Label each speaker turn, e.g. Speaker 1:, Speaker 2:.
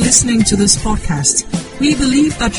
Speaker 1: listening to this podcast. We believe that you